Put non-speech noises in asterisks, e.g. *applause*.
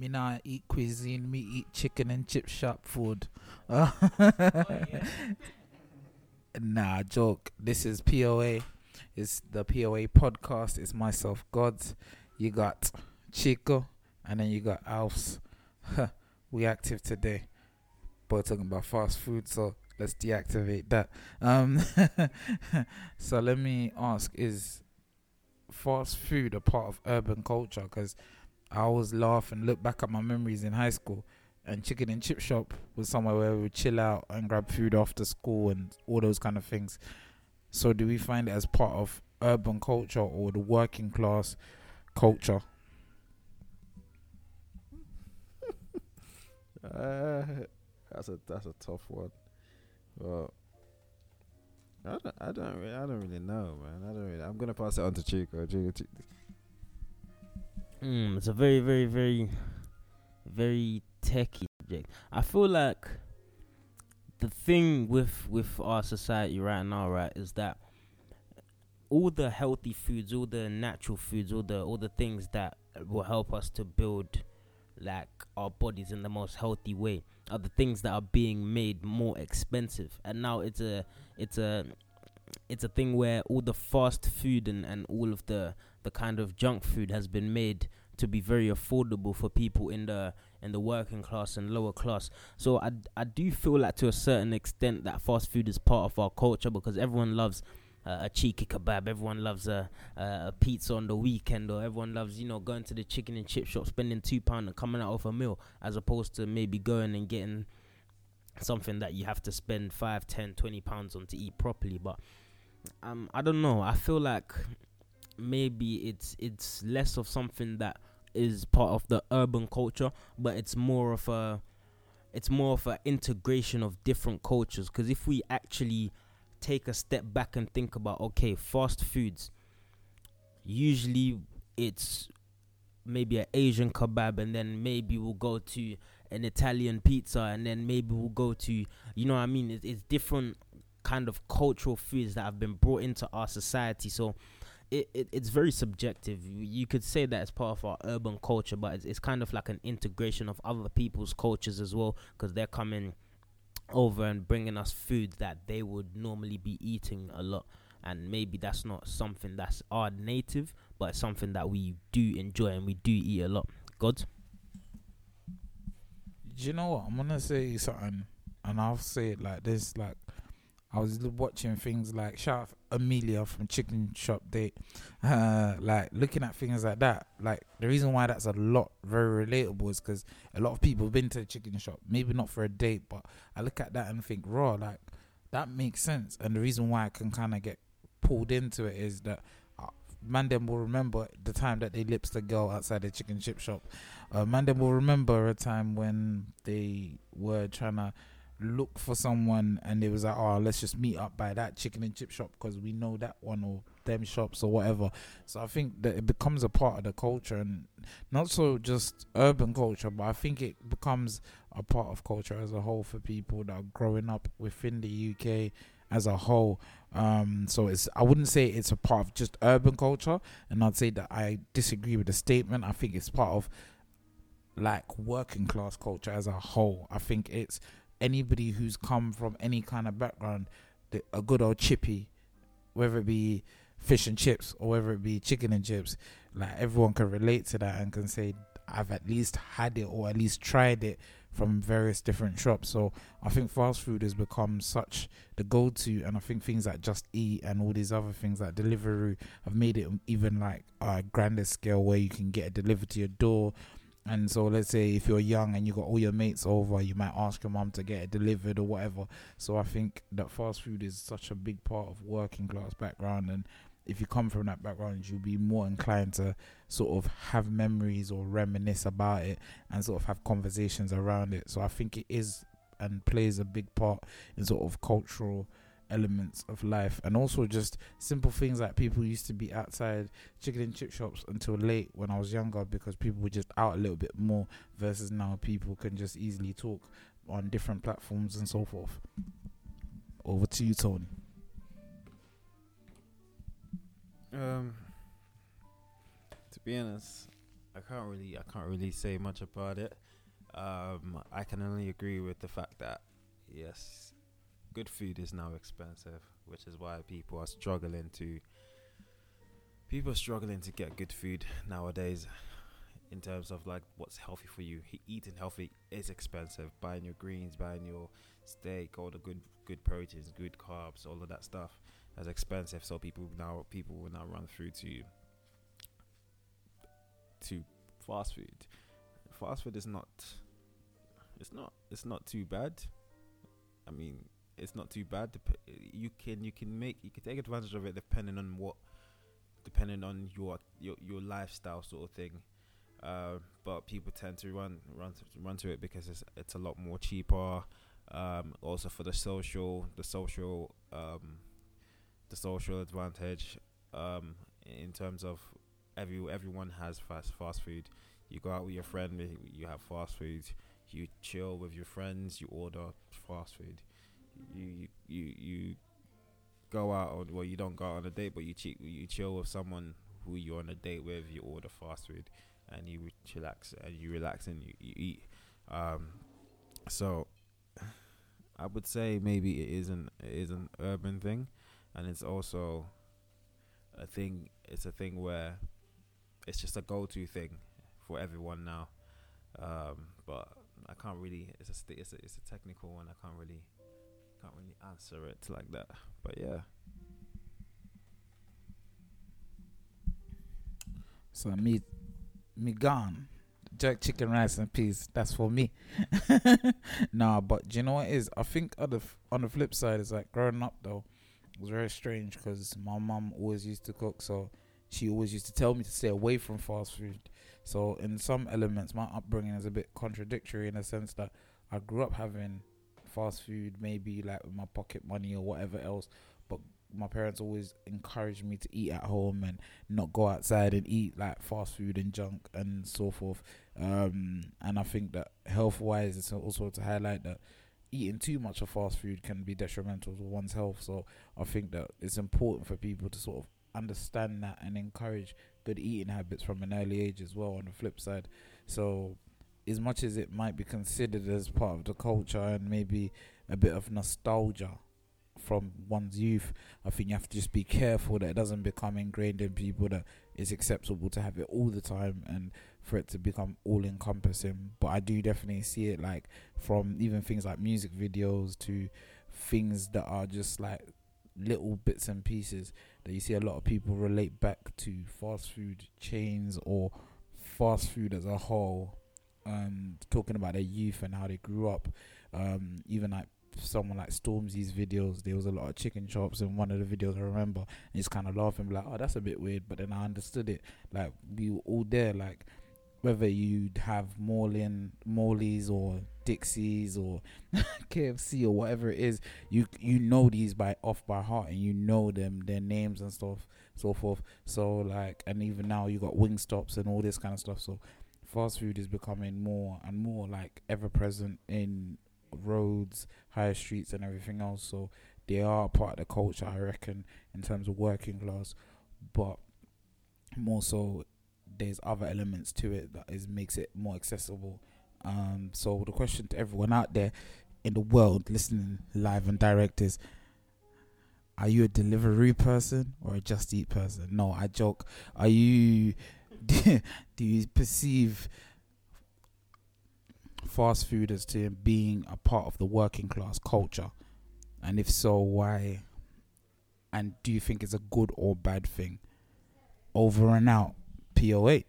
Me not eat cuisine. Me eat chicken and chip shop food. *laughs* nah, joke. This is POA. It's the POA podcast. It's myself, Gods. You got Chico, and then you got Alfs. we active today. But talking about fast food, so let's deactivate that. Um, *laughs* so let me ask: Is fast food a part of urban culture? Because I always laugh and look back at my memories in high school, and chicken and chip shop was somewhere where we would chill out and grab food after school and all those kind of things. So, do we find it as part of urban culture or the working class culture? *laughs* Uh, that's a that's a tough one. Well, I don't I don't really, I don't really know, man. I don't really. I'm gonna pass it on to Chico. Chico, Chico. Mm, it's a very, very, very, very techy subject. I feel like the thing with with our society right now, right, is that all the healthy foods, all the natural foods, all the all the things that will help us to build like our bodies in the most healthy way are the things that are being made more expensive. And now it's a it's a it's a thing where all the fast food and, and all of the the kind of junk food has been made to be very affordable for people in the in the working class and lower class. So I I do feel like to a certain extent that fast food is part of our culture because everyone loves uh, a cheeky kebab. Everyone loves a, a pizza on the weekend, or everyone loves you know going to the chicken and chip shop, spending two pound and coming out of a meal, as opposed to maybe going and getting something that you have to spend five, ten, twenty pounds on to eat properly. But um, I don't know. I feel like maybe it's it's less of something that is part of the urban culture, but it's more of a it's more of an integration of different cultures. Because if we actually take a step back and think about okay, fast foods, usually it's maybe an Asian kebab, and then maybe we'll go to an Italian pizza, and then maybe we'll go to you know what I mean. It's, it's different kind of cultural foods that have been brought into our society. So it, it it's very subjective. You, could say that it's part of our urban culture, but it's, it's kind of like an integration of other people's cultures as well, because they're coming over and bringing us food that they would normally be eating a lot. And maybe that's not something that's our native, but something that we do enjoy and we do eat a lot. God, Do you know what? I'm gonna say something, and I'll say it like this: like I was watching things like shout out Amelia from Chicken Shop Date, uh, like looking at things like that. Like the reason why that's a lot very relatable is because a lot of people have been to the chicken shop, maybe not for a date, but I look at that and think, raw, like that makes sense. And the reason why I can kind of get pulled into it is that. Man, them will remember the time that they lips the girl outside the chicken chip shop. Uh, man, them will remember a time when they were trying to look for someone and it was like, oh, let's just meet up by that chicken and chip shop because we know that one or them shops or whatever. So I think that it becomes a part of the culture and not so just urban culture, but I think it becomes a part of culture as a whole for people that are growing up within the UK as a whole. Um, so it's I wouldn't say it's a part of just urban culture, and I'd say that I disagree with the statement. I think it's part of like working class culture as a whole. I think it's anybody who's come from any kind of background, the, a good old chippy, whether it be fish and chips or whether it be chicken and chips, like everyone can relate to that and can say I've at least had it or at least tried it from various different shops. So I think fast food has become such the go-to, and I think things like Just Eat and all these other things like Deliveroo have made it even like a grander scale where you can get it delivered to your door. And so let's say if you're young and you got all your mates over, you might ask your mum to get it delivered or whatever. So I think that fast food is such a big part of working class background and if you come from that background you'll be more inclined to sort of have memories or reminisce about it and sort of have conversations around it. So I think it is and plays a big part in sort of cultural elements of life and also just simple things like people used to be outside chicken and chip shops until late when I was younger because people were just out a little bit more versus now people can just easily talk on different platforms and so forth. Over to you, Tony. Um, to be honest, I can't really I can't really say much about it. Um, I can only agree with the fact that yes, good food is now expensive, which is why people are struggling to people are struggling to get good food nowadays. In terms of like what's healthy for you, He- eating healthy is expensive. Buying your greens, buying your steak, all the good good proteins, good carbs, all of that stuff is expensive. So people now people will now run through to to fast food. Fast food is not it's not it's not too bad. I mean, it's not too bad. You can you can make you can take advantage of it depending on what depending on your your your lifestyle sort of thing. Uh, but people tend to run run to, run to it because it's it's a lot more cheaper. Um, also for the social the social um, the social advantage um, in terms of every everyone has fast fast food. You go out with your friend, you have fast food. You chill with your friends, you order fast food. You you you, you go out on well, you don't go out on a date, but you you chill with someone who you're on a date with. You order fast food, and you chillax and you relax and you, you eat. Um, so *sighs* I would say maybe it is an it is an urban thing, and it's also a thing. It's a thing where it's just a go-to thing for everyone now. Um, but I can't really. It's a st- it's a it's a technical one. I can't really can't really answer it like that. But yeah, So me, me gone. Jerk chicken rice and peas. That's for me. *laughs* nah, but you know what is? I think on the f- on the flip side is like growing up though, it was very strange because my mum always used to cook, so she always used to tell me to stay away from fast food. So in some elements, my upbringing is a bit contradictory in the sense that I grew up having fast food, maybe like with my pocket money or whatever else, but my parents always encouraged me to eat at home and not go outside and eat like fast food and junk and so forth. Um, and I think that health wise, it's also to highlight that eating too much of fast food can be detrimental to one's health. So I think that it's important for people to sort of understand that and encourage good eating habits from an early age as well. On the flip side, so as much as it might be considered as part of the culture and maybe a bit of nostalgia from one's youth, I think you have to just be careful that it doesn't become ingrained in people that it's acceptable to have it all the time and for it to become all encompassing. But I do definitely see it like from even things like music videos to things that are just like little bits and pieces that you see a lot of people relate back to fast food chains or fast food as a whole um talking about their youth and how they grew up um even like someone like Stormzy's videos there was a lot of chicken chops in one of the videos I remember and he's kind of laughing like oh that's a bit weird but then I understood it like we were all there like whether you'd have Morlin, Morley's or Dixy's or *laughs* KFC or whatever it is, you you know these by off by heart and you know them their names and stuff so forth. So like and even now you got wing stops and all this kind of stuff. So fast food is becoming more and more like ever present in roads, high streets and everything else. So they are part of the culture I reckon in terms of working class. But more so there's other elements to it that is makes it more accessible. Um, so the question to everyone out there in the world listening live and direct is: Are you a Deliveroo person or a just eat person? No, I joke. Are you? *laughs* do you perceive fast food as to being a part of the working class culture? And if so, why? And do you think it's a good or bad thing? Over and out. PO8.